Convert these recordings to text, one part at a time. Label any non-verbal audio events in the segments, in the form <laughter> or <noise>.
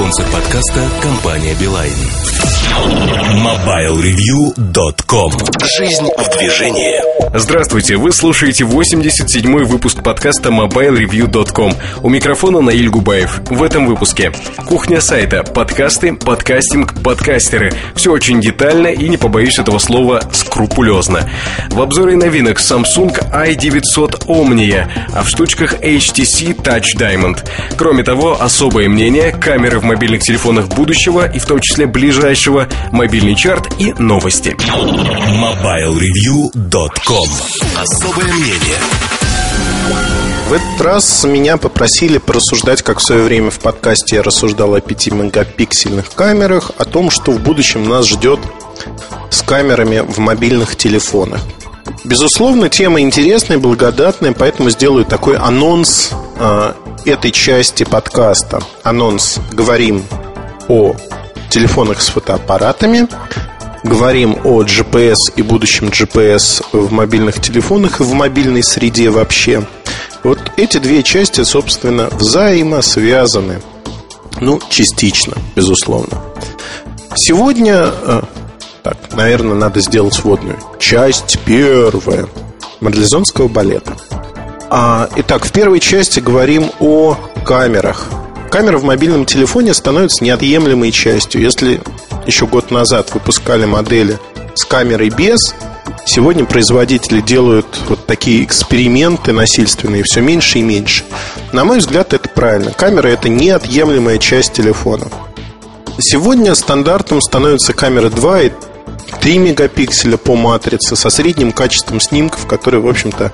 Спонсор подкаста – компания «Билайн». MobileReview.com Жизнь в движении. Здравствуйте, вы слушаете 87-й выпуск подкаста MobileReview.com. У микрофона Наиль Губаев. В этом выпуске кухня сайта, подкасты, подкастинг, подкастеры. Все очень детально и, не побоюсь этого слова, скрупулезно. В обзоре новинок Samsung i900 Omnia, а в штучках HTC Touch Diamond. Кроме того, особое мнение, камеры в мобильных телефонах будущего и в том числе ближайшего, мобильный чарт и новости. MobileReview.com Особое мнение в этот раз меня попросили порассуждать, как в свое время в подкасте я рассуждал о 5-мегапиксельных камерах, о том, что в будущем нас ждет с камерами в мобильных телефонах. Безусловно, тема интересная, благодатная, поэтому сделаю такой анонс э, этой части подкаста. Анонс «Говорим о телефонах с фотоаппаратами», говорим о GPS и будущем GPS в мобильных телефонах и в мобильной среде вообще. Вот эти две части, собственно, взаимосвязаны. Ну, частично, безусловно. Сегодня, э, так, наверное, надо сделать сводную. Часть первая Марлезонского балета. А, итак, в первой части говорим о камерах. Камера в мобильном телефоне становится неотъемлемой частью. Если еще год назад выпускали модели с камерой без, сегодня производители делают вот такие эксперименты насильственные все меньше и меньше. На мой взгляд, это правильно. Камера – это неотъемлемая часть телефона. Сегодня стандартом становятся камеры 2 и 3 мегапикселя по матрице со средним качеством снимков, которые, в общем-то,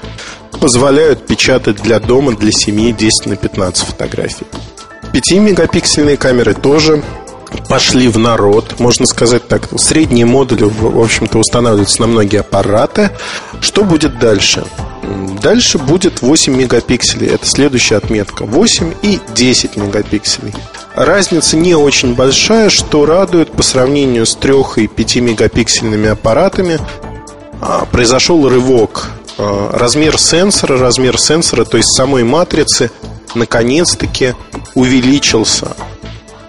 позволяют печатать для дома, для семьи 10 на 15 фотографий. 5-мегапиксельные камеры тоже пошли в народ, можно сказать так. Средние модули, в общем-то, устанавливаются на многие аппараты. Что будет дальше? Дальше будет 8 мегапикселей. Это следующая отметка. 8 и 10 мегапикселей. Разница не очень большая, что радует по сравнению с 3 и 5 мегапиксельными аппаратами. А, произошел рывок. А, размер сенсора, размер сенсора, то есть самой матрицы, наконец-таки увеличился.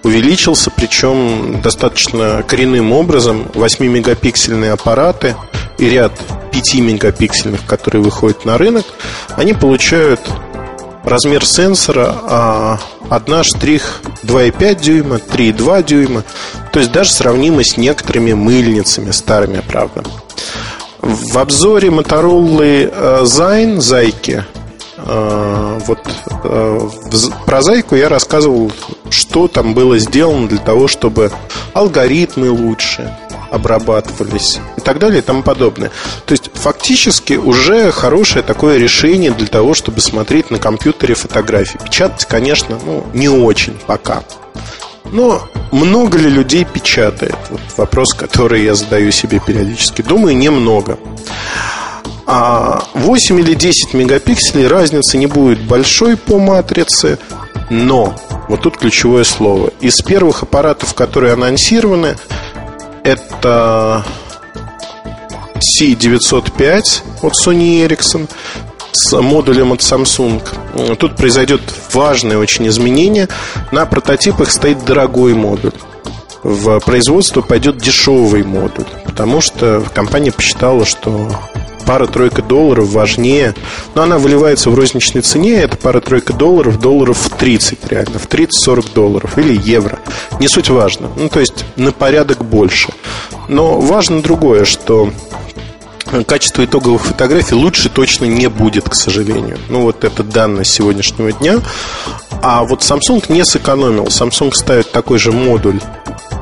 Увеличился, причем достаточно коренным образом. 8-мегапиксельные аппараты и ряд 5-мегапиксельных, которые выходят на рынок, они получают размер сенсора а 1 штрих 2,5 дюйма, 3,2 дюйма, то есть даже сравнимо с некоторыми мыльницами старыми, правда. В обзоре Motorola э, Zine, Зайки, э, вот э, про Зайку я рассказывал, что там было сделано для того, чтобы алгоритмы лучше обрабатывались и так далее и тому подобное. То есть фактически уже хорошее такое решение для того, чтобы смотреть на компьютере фотографии. Печатать, конечно, ну, не очень пока. Но много ли людей печатает? Вот вопрос, который я задаю себе периодически. Думаю, немного. А 8 или 10 мегапикселей разницы не будет большой по матрице, но вот тут ключевое слово. Из первых аппаратов, которые анонсированы, это C905 от Sony Ericsson с модулем от Samsung. Тут произойдет важное очень изменение. На прототипах стоит дорогой модуль. В производство пойдет дешевый модуль, потому что компания посчитала, что пара-тройка долларов важнее. Но она выливается в розничной цене, это пара-тройка долларов, долларов в 30 реально, в 30-40 долларов или евро. Не суть важно. Ну, то есть на порядок больше. Но важно другое, что качество итоговых фотографий лучше точно не будет, к сожалению. Ну, вот это данность сегодняшнего дня. А вот Samsung не сэкономил. Samsung ставит такой же модуль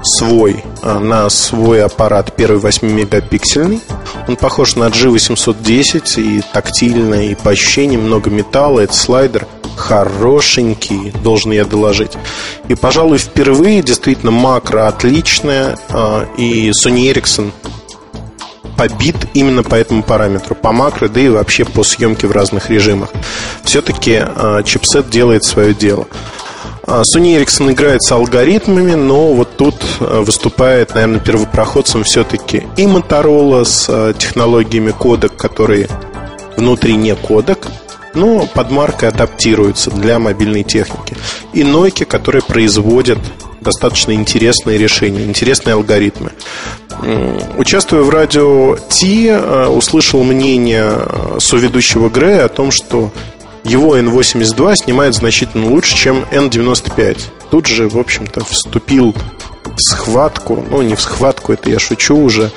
свой а, на свой аппарат первый 8-мегапиксельный. Он похож на G810 и тактильно, и по ощущениям много металла. Это слайдер хорошенький, должен я доложить. И, пожалуй, впервые действительно макро отличная, а, и Sony Ericsson побит именно по этому параметру, по макро, да и вообще по съемке в разных режимах. Все-таки а, чипсет делает свое дело. А, Sony Ericsson играет с алгоритмами, но вот тут а, выступает, наверное, первопроходцем все-таки и Motorola с технологиями кодек, которые внутри не кодек, но под маркой адаптируются для мобильной техники. И Nokia, которые производят достаточно интересные решения, интересные алгоритмы. Участвуя в радио Ти, э, услышал мнение э, соведущего Грея о том, что его N82 снимает значительно лучше, чем N95. Тут же, в общем-то, вступил в схватку, ну не в схватку, это я шучу уже.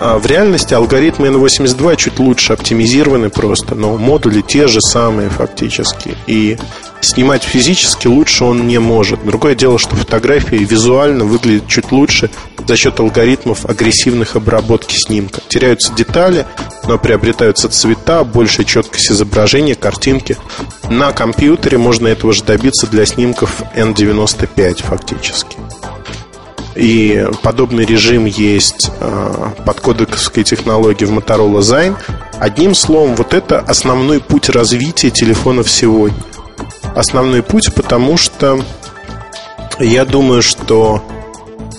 А в реальности алгоритмы N82 чуть лучше оптимизированы просто, но модули те же самые фактически. И снимать физически лучше он не может. Другое дело, что фотографии визуально выглядят чуть лучше за счет алгоритмов агрессивных обработки снимка. Теряются детали, но приобретаются цвета, большая четкость изображения, картинки. На компьютере можно этого же добиться для снимков N95 фактически. И подобный режим есть э, под кодековской технологией в Motorola Zine. Одним словом, вот это основной путь развития телефонов сегодня основной путь, потому что я думаю, что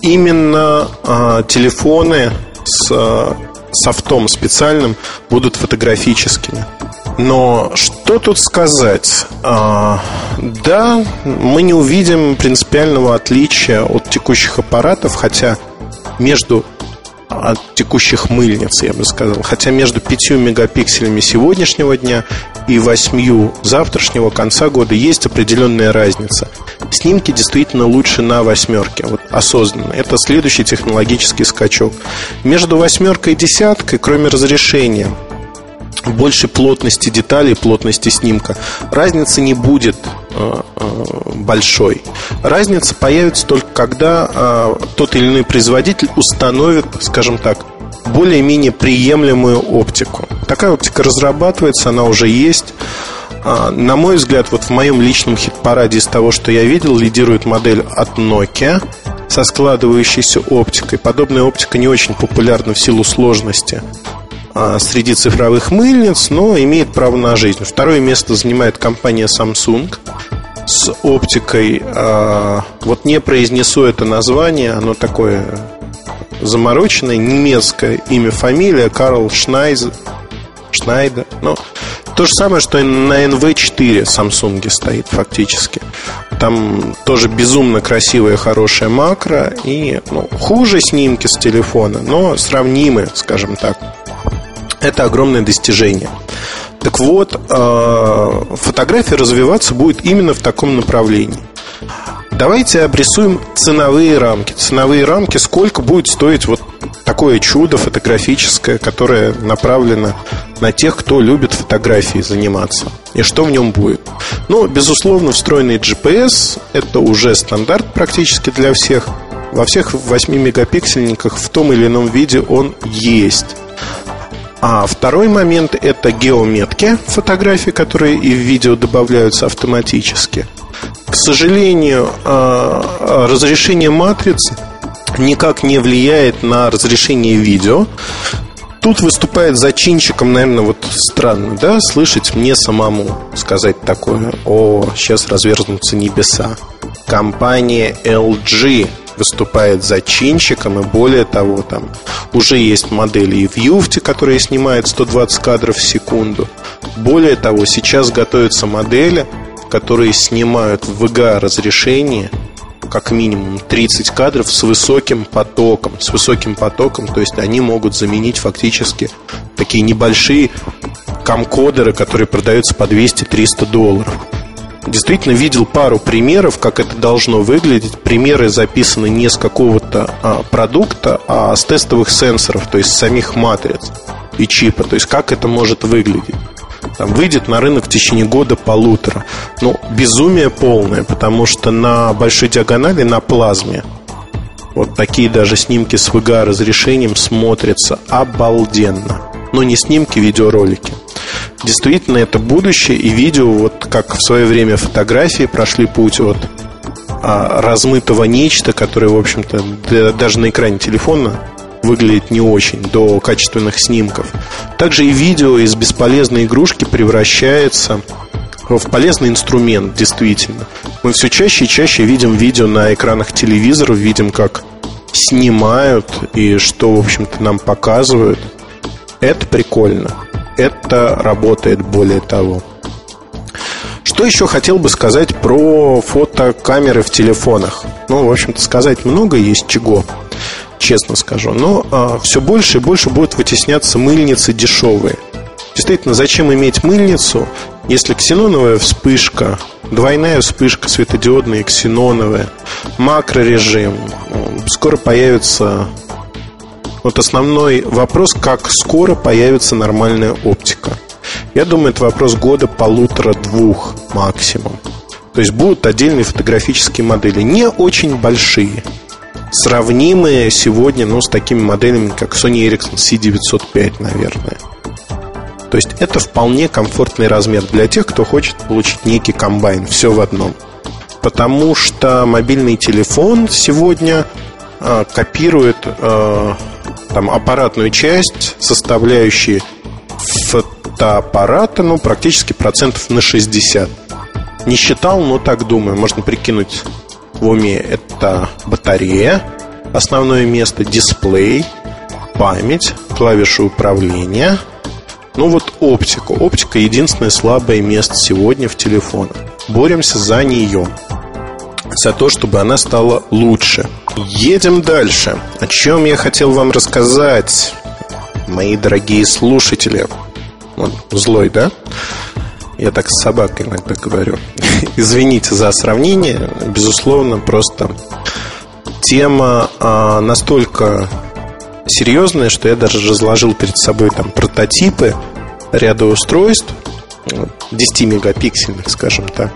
именно э, телефоны с э, софтом специальным будут фотографическими. Но что тут сказать? А, да, мы не увидим принципиального отличия от текущих аппаратов, хотя между от текущих мыльниц, я бы сказал. Хотя между 5 мегапикселями сегодняшнего дня и 8 завтрашнего конца года есть определенная разница. Снимки действительно лучше на восьмерке, вот осознанно. Это следующий технологический скачок. Между восьмеркой и десяткой, кроме разрешения, больше плотности деталей, плотности снимка, разницы не будет э, э, большой. Разница появится только когда э, тот или иной производитель установит, скажем так, более-менее приемлемую оптику. Такая оптика разрабатывается, она уже есть. На мой взгляд, вот в моем личном хит-параде из того, что я видел, лидирует модель от Nokia со складывающейся оптикой. Подобная оптика не очень популярна в силу сложности а, среди цифровых мыльниц, но имеет право на жизнь. Второе место занимает компания Samsung с оптикой. А, вот не произнесу это название, оно такое замороченное, немецкое имя, фамилия Карл Шнайзер. Шнайдер. Ну, то же самое, что и на NV4 Samsung стоит фактически. Там тоже безумно красивая, хорошая макро и ну, хуже снимки с телефона, но сравнимы, скажем так. Это огромное достижение. Так вот, э, фотография развиваться будет именно в таком направлении. Давайте обрисуем ценовые рамки. Ценовые рамки, сколько будет стоить вот такое чудо фотографическое, которое направлено на тех, кто любит фотографии заниматься. И что в нем будет? Ну, безусловно, встроенный GPS – это уже стандарт практически для всех. Во всех 8 мегапиксельниках в том или ином виде он есть. А второй момент – это геометки фотографий, которые и в видео добавляются автоматически. К сожалению, а, разрешение матриц никак не влияет на разрешение видео. Тут выступает зачинщиком, наверное, вот странно, да, слышать мне самому сказать такое. О, сейчас разверзнутся небеса. Компания LG выступает зачинщиком, и более того, там уже есть модели и в Юфте, которые снимают 120 кадров в секунду. Более того, сейчас готовятся модели, которые снимают в VGA разрешение как минимум 30 кадров с высоким потоком. С высоким потоком, то есть они могут заменить фактически такие небольшие камкодеры, которые продаются по 200-300 долларов действительно видел пару примеров, как это должно выглядеть. Примеры записаны не с какого-то а, продукта, а с тестовых сенсоров, то есть самих матриц и чипа. То есть как это может выглядеть. Там, выйдет на рынок в течение года-полутора. Ну, безумие полное, потому что на большой диагонали, на плазме, вот такие даже снимки с VGA разрешением смотрятся обалденно. Но не снимки, видеоролики. Действительно, это будущее, и видео, вот как в свое время фотографии прошли путь от а, размытого нечто, которое, в общем-то, даже на экране телефона выглядит не очень, до качественных снимков. Также и видео из бесполезной игрушки превращается в полезный инструмент, действительно. Мы все чаще и чаще видим видео на экранах телевизоров, видим, как снимают и что, в общем-то, нам показывают. Это прикольно это работает более того. Что еще хотел бы сказать про фотокамеры в телефонах? Ну, в общем-то, сказать много есть чего, честно скажу. Но а, все больше и больше будут вытесняться мыльницы дешевые. Действительно, зачем иметь мыльницу, если ксеноновая вспышка, двойная вспышка светодиодная и ксеноновая, макрорежим, скоро появится вот основной вопрос, как скоро появится нормальная оптика. Я думаю, это вопрос года полутора-двух максимум. То есть будут отдельные фотографические модели, не очень большие, сравнимые сегодня ну, с такими моделями, как Sony Ericsson C905, наверное. То есть это вполне комфортный размер для тех, кто хочет получить некий комбайн, все в одном. Потому что мобильный телефон сегодня э, копирует э, там аппаратную часть, составляющие фотоаппарата, ну, практически процентов на 60. Не считал, но так думаю. Можно прикинуть в уме. Это батарея, основное место, дисплей, память, клавиши управления. Ну вот оптика. Оптика единственное слабое место сегодня в телефонах. Боремся за нее. За то, чтобы она стала лучше. Едем дальше. О чем я хотел вам рассказать, мои дорогие слушатели. Он злой, да? Я так с собакой иногда говорю. <laughs> Извините за сравнение. Безусловно, просто тема а, настолько серьезная, что я даже разложил перед собой там прототипы ряда устройств 10-мегапиксельных, скажем так.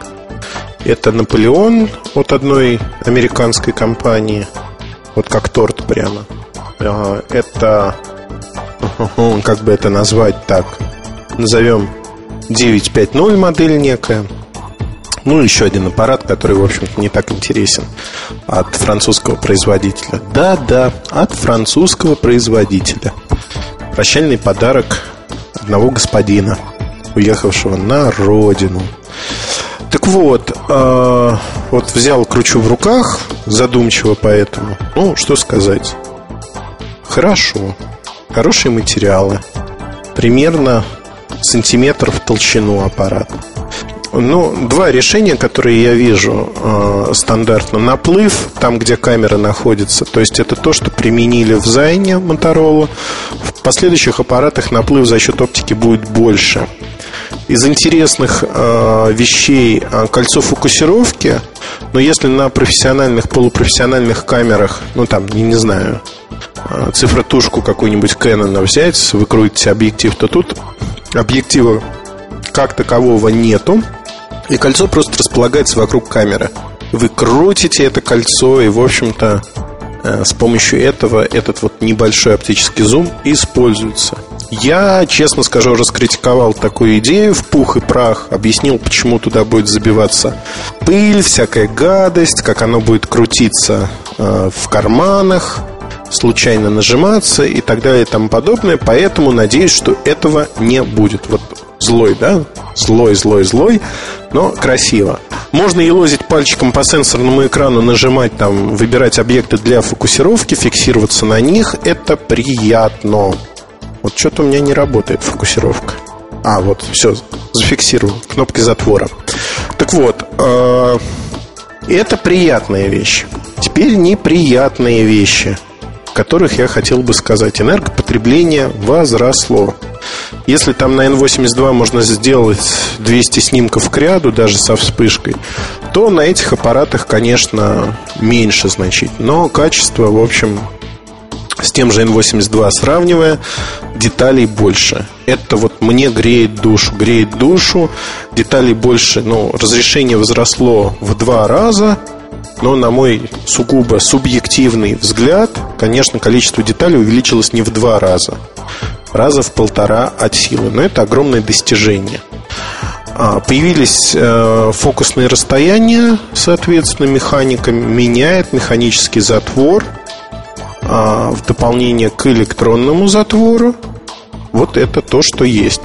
Это Наполеон от одной американской компании. Вот как торт прямо. А, это... <laughs> Как бы это назвать так? Назовем 950 модель некая. Ну, еще один аппарат, который, в общем-то, не так интересен от французского производителя. Да-да, от французского производителя. Прощальный подарок одного господина, уехавшего на родину. Так вот, э, вот взял, кручу в руках, задумчиво поэтому. Ну, что сказать. Хорошо. Хорошие материалы. Примерно сантиметр в толщину аппарат. Ну, два решения, которые я вижу э, стандартно. Наплыв, там, где камера находится. То есть это то, что применили в Зайне Motorola. В последующих аппаратах наплыв за счет оптики будет больше. Из интересных э, вещей э, кольцо фокусировки. Но если на профессиональных, полупрофессиональных камерах, ну там, не, не знаю, э, цифротушку какую-нибудь Canon взять, вы крутите объектив, то тут объектива как такового нету. И кольцо просто располагается вокруг камеры. Вы крутите это кольцо, и, в общем-то, э, с помощью этого этот вот небольшой оптический зум используется. Я, честно скажу, раскритиковал такую идею в пух и прах, объяснил, почему туда будет забиваться пыль, всякая гадость, как оно будет крутиться э, в карманах, случайно нажиматься и так далее и тому подобное. Поэтому надеюсь, что этого не будет. Вот злой, да? Злой, злой, злой, но красиво. Можно елозить пальчиком по сенсорному экрану, нажимать там, выбирать объекты для фокусировки, фиксироваться на них. Это приятно. Что-то у меня не работает фокусировка. А, вот, все, зафиксировал кнопкой затвора. Так вот, э, это приятная вещь. Теперь неприятные вещи – которых я хотел бы сказать. Энергопотребление возросло. Если там на N82 можно сделать 200 снимков к ряду, даже со вспышкой, то на этих аппаратах, конечно, меньше значительно. Но качество, в общем, с тем же N82 сравнивая, деталей больше. Это вот мне греет душу. Греет душу, деталей больше, ну, разрешение возросло в два раза – но на мой сугубо субъективный взгляд, конечно, количество деталей увеличилось не в два раза, раза в полтора от силы. Но это огромное достижение. А, появились э, фокусные расстояния, соответственно, механика меняет механический затвор а, в дополнение к электронному затвору. Вот это то, что есть.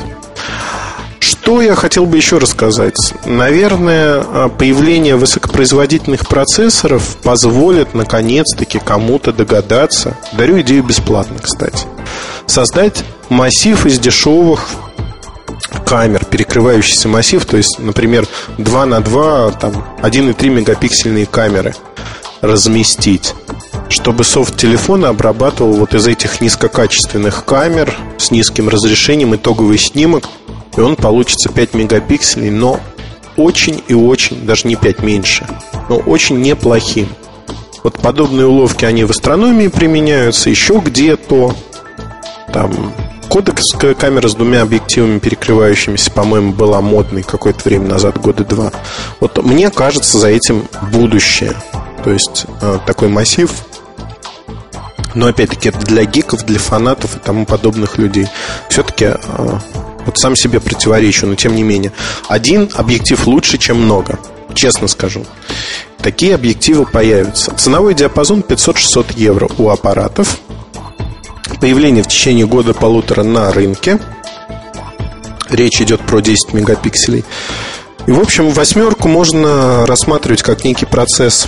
Что я хотел бы еще рассказать? Наверное, а, появление высокопроизводительных процессоров позволит наконец-таки кому-то догадаться, дарю идею бесплатно, кстати, создать массив из дешевых камер, перекрывающийся массив, то есть, например, 2 на 2, там, 1,3 мегапиксельные камеры разместить, чтобы софт телефона обрабатывал вот из этих низкокачественных камер с низким разрешением итоговый снимок, и он получится 5 мегапикселей, но очень и очень, даже не 5 меньше, но очень неплохим. Вот подобные уловки, они в астрономии применяются, еще где-то. Там кодекская камера с двумя объективами перекрывающимися, по-моему, была модной какое-то время назад, года два. Вот мне кажется, за этим будущее. То есть э, такой массив но опять-таки это для гиков, для фанатов и тому подобных людей. Все-таки э, вот сам себе противоречу, но тем не менее. Один объектив лучше, чем много. Честно скажу. Такие объективы появятся. Ценовой диапазон 500-600 евро у аппаратов. Появление в течение года-полутора на рынке. Речь идет про 10 мегапикселей. И, в общем, восьмерку можно рассматривать как некий процесс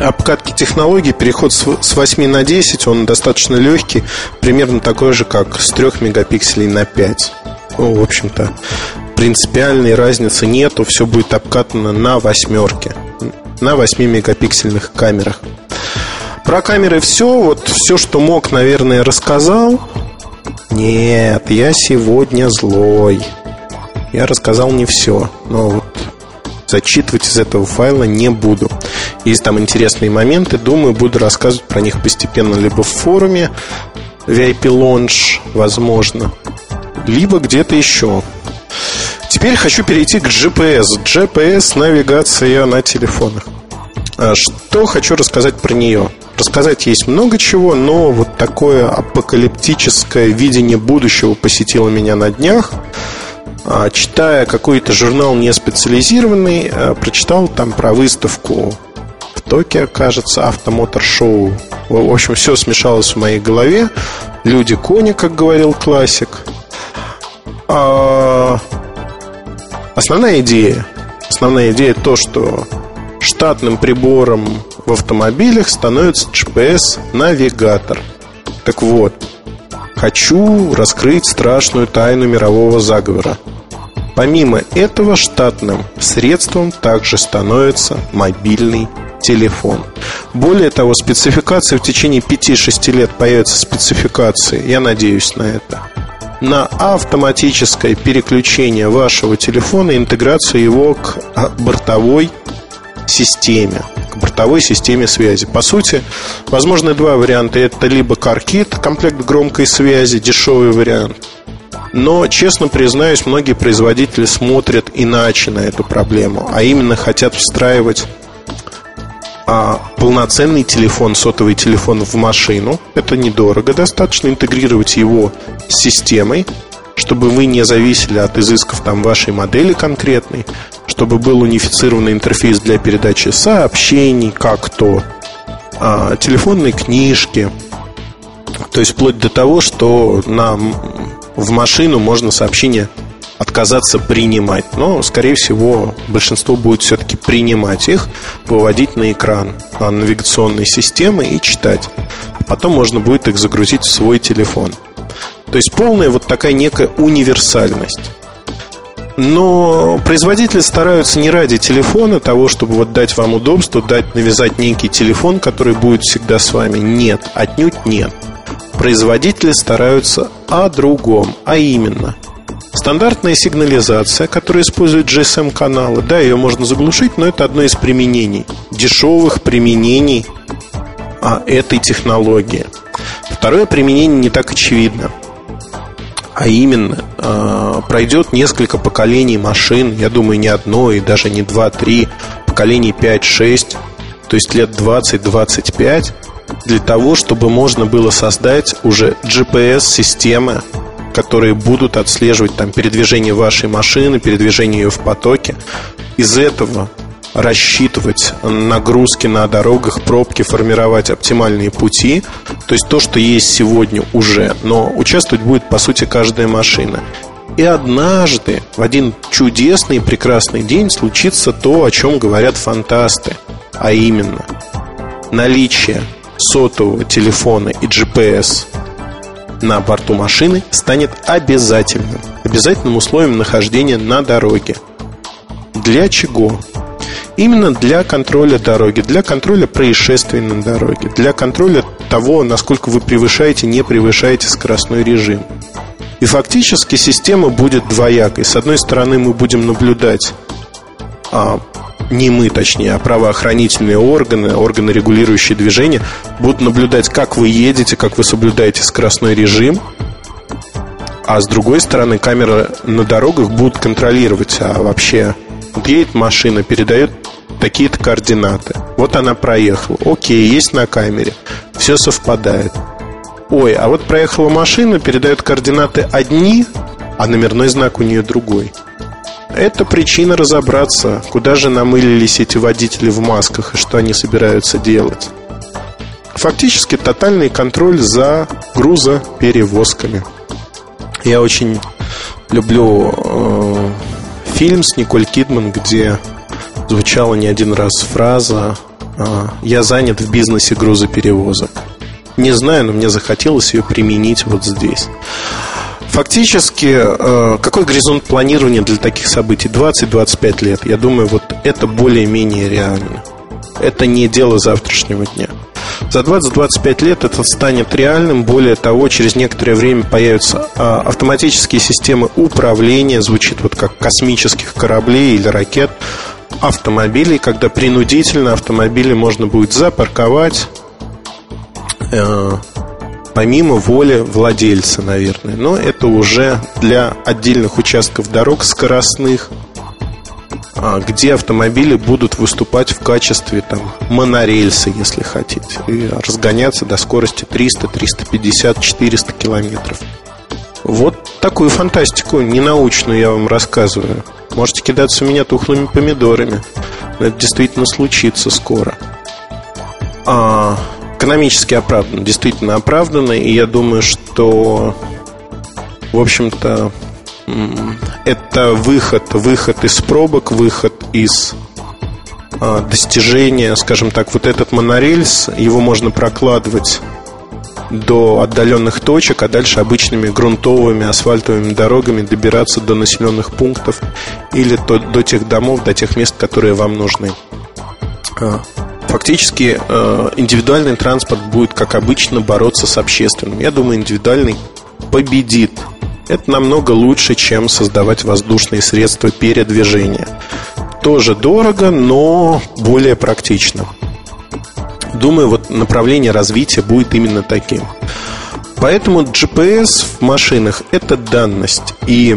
обкатки технологий, переход с 8 на 10, он достаточно легкий, примерно такой же, как с 3 мегапикселей на 5. Ну, в общем-то, принципиальной разницы нету, все будет обкатано на восьмерке, на 8 мегапиксельных камерах. Про камеры все, вот все, что мог, наверное, рассказал. Нет, я сегодня злой. Я рассказал не все, но вот зачитывать из этого файла не буду. Есть там интересные моменты, думаю, буду рассказывать про них постепенно либо в форуме VIP Launch, возможно, либо где-то еще. Теперь хочу перейти к GPS. GPS навигация на телефонах. А что хочу рассказать про нее? Рассказать есть много чего, но вот такое апокалиптическое видение будущего посетило меня на днях. А, читая какой-то журнал не специализированный, а, прочитал там про выставку в Токио, кажется, автомотор-шоу. В общем, все смешалось в моей голове. Люди кони, как говорил классик. А, Основная идея, основная идея то, что штатным прибором в автомобилях становится GPS-навигатор. Так вот, хочу раскрыть страшную тайну мирового заговора. Помимо этого, штатным средством также становится мобильный телефон. Более того, спецификации в течение 5-6 лет появятся спецификации. Я надеюсь на это на автоматическое переключение вашего телефона, интеграцию его к а, бортовой системе, к бортовой системе связи. По сути, возможны два варианта. Это либо CarKit, комплект громкой связи, дешевый вариант. Но, честно признаюсь, многие производители смотрят иначе на эту проблему, а именно хотят встраивать а полноценный телефон, сотовый телефон в машину. Это недорого, достаточно интегрировать его с системой, чтобы вы не зависели от изысков там вашей модели конкретной, чтобы был унифицированный интерфейс для передачи сообщений, как то, а, телефонной книжки, то есть вплоть до того, что на, в машину можно сообщение отказаться принимать. Но, скорее всего, большинство будет все-таки принимать их, выводить на экран навигационной системы и читать. Потом можно будет их загрузить в свой телефон. То есть полная вот такая некая универсальность. Но производители стараются не ради телефона, того, чтобы вот дать вам удобство, дать навязать некий телефон, который будет всегда с вами. Нет, отнюдь нет. Производители стараются о другом, а именно – Стандартная сигнализация, которая использует GSM-каналы, да, ее можно заглушить, но это одно из применений, дешевых применений а, этой технологии. Второе применение не так очевидно. А именно, э, пройдет несколько поколений машин, я думаю, не одно и даже не два, три, поколений 5-6, то есть лет 20-25, для того, чтобы можно было создать уже GPS-системы, которые будут отслеживать там передвижение вашей машины, передвижение ее в потоке. Из этого рассчитывать нагрузки на дорогах, пробки, формировать оптимальные пути. То есть то, что есть сегодня уже, но участвовать будет, по сути, каждая машина. И однажды, в один чудесный и прекрасный день, случится то, о чем говорят фантасты. А именно, наличие сотового телефона и GPS на борту машины станет обязательным. обязательным условием нахождения на дороге. Для чего? Именно для контроля дороги, для контроля происшествий на дороге, для контроля того, насколько вы превышаете, не превышаете скоростной режим. И фактически система будет двоякой. С одной стороны, мы будем наблюдать, а, не мы точнее, а правоохранительные органы, органы, регулирующие движение, будут наблюдать, как вы едете, как вы соблюдаете скоростной режим. А с другой стороны, камеры на дорогах будут контролировать, а вообще едет машина, передает такие-то координаты. Вот она проехала. Окей, есть на камере. Все совпадает. Ой, а вот проехала машина, передает координаты одни, а номерной знак у нее другой. Это причина разобраться, куда же намылились эти водители в масках и что они собираются делать. Фактически тотальный контроль за грузоперевозками. Я очень люблю э, фильм с Николь Кидман, где звучала не один раз фраза а, «Я занят в бизнесе грузоперевозок». Не знаю, но мне захотелось ее применить вот здесь. Фактически, э, какой горизонт планирования для таких событий? 20-25 лет. Я думаю, вот это более-менее реально. Это не дело завтрашнего дня. За 20-25 лет это станет реальным. Более того, через некоторое время появятся а, автоматические системы управления, звучит вот как космических кораблей или ракет, автомобилей, когда принудительно автомобили можно будет запарковать э, помимо воли владельца, наверное. Но это уже для отдельных участков дорог скоростных, а, где автомобили будут выступать в качестве там, монорельса, если хотите, и разгоняться до скорости 300, 350, 400 километров. Вот такую фантастику ненаучную я вам рассказываю. Можете кидаться в меня тухлыми помидорами. Но это действительно случится скоро. А, экономически оправданно, действительно оправданно. И я думаю, что, в общем-то, это выход, выход из пробок, выход из а, достижения, скажем так, вот этот монорельс, его можно прокладывать до отдаленных точек, а дальше обычными грунтовыми асфальтовыми дорогами добираться до населенных пунктов или до, до тех домов, до тех мест, которые вам нужны. А, фактически э, индивидуальный транспорт будет, как обычно, бороться с общественным. Я думаю, индивидуальный победит. Это намного лучше, чем создавать воздушные средства передвижения. Тоже дорого, но более практично. Думаю, вот направление развития будет именно таким. Поэтому GPS в машинах – это данность. И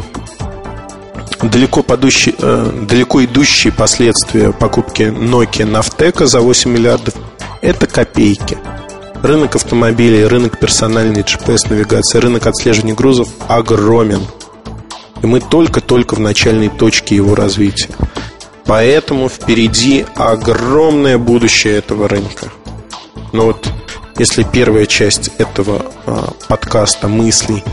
далеко, подущий, э, далеко идущие последствия покупки Nokia Navteca за 8 миллиардов – это копейки. Рынок автомобилей, рынок персональной GPS-навигации, рынок отслеживания грузов огромен. И мы только-только в начальной точке его развития. Поэтому впереди огромное будущее этого рынка. Но вот если первая часть этого а, подкаста мыслей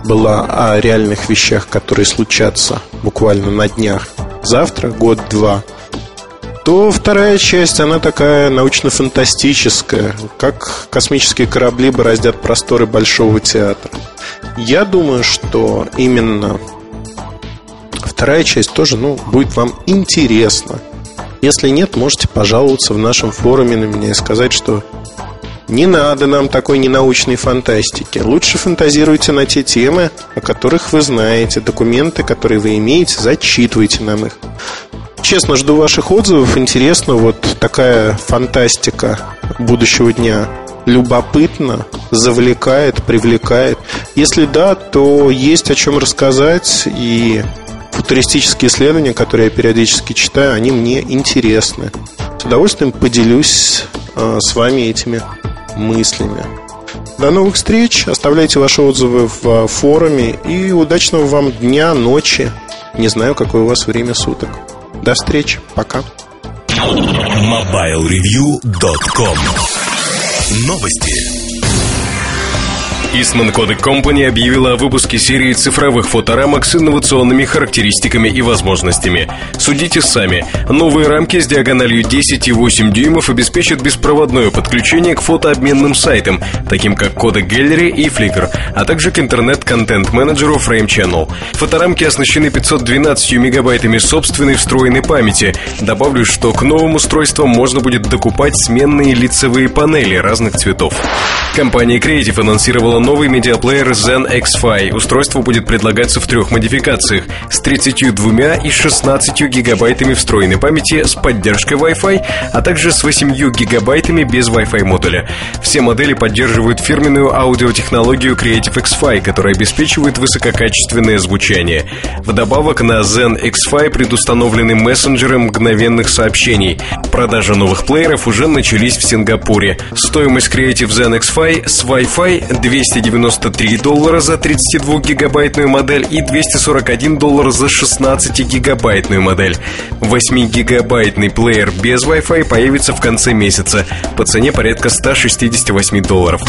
была о реальных вещах, которые случатся буквально на днях, завтра, год-два, то вторая часть, она такая научно-фантастическая, как космические корабли бороздят просторы Большого театра. Я думаю, что именно вторая часть тоже ну, будет вам интересна. Если нет, можете пожаловаться в нашем форуме на меня и сказать, что не надо нам такой ненаучной фантастики. Лучше фантазируйте на те темы, о которых вы знаете, документы, которые вы имеете, зачитывайте нам их. Честно, жду ваших отзывов. Интересно, вот такая фантастика будущего дня любопытно, завлекает, привлекает. Если да, то есть о чем рассказать, и футуристические исследования, которые я периодически читаю, они мне интересны. С удовольствием поделюсь э, с вами этими мыслями. До новых встреч. Оставляйте ваши отзывы в э, форуме. И удачного вам дня, ночи. Не знаю, какое у вас время суток. До встречи. Пока. MobileReview.com Новости. Eastman Kodak Company объявила о выпуске серии цифровых фоторамок с инновационными характеристиками и возможностями. Судите сами. Новые рамки с диагональю 10,8 дюймов обеспечат беспроводное подключение к фотообменным сайтам, таким как Kodak Gallery и Flickr, а также к интернет-контент-менеджеру Frame Channel. Фоторамки оснащены 512 мегабайтами собственной встроенной памяти. Добавлю, что к новым устройствам можно будет докупать сменные лицевые панели разных цветов. Компания Creative анонсировала новый медиаплеер Zen X-Fi. Устройство будет предлагаться в трех модификациях с 32 и 16 гигабайтами встроенной памяти с поддержкой Wi-Fi, а также с 8 гигабайтами без Wi-Fi модуля. Все модели поддерживают фирменную аудиотехнологию Creative X-Fi, которая обеспечивает высококачественное звучание. Вдобавок на Zen X-Fi предустановлены мессенджеры мгновенных сообщений. Продажи новых плееров уже начались в Сингапуре. Стоимость Creative Zen X-Fi с Wi-Fi 293 доллара за 32-гигабайтную модель и 241 доллар за 16-гигабайтную модель. 8-гигабайтный плеер без Wi-Fi появится в конце месяца по цене порядка 168 долларов.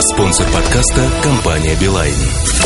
Спонсор подкаста – компания «Билайн».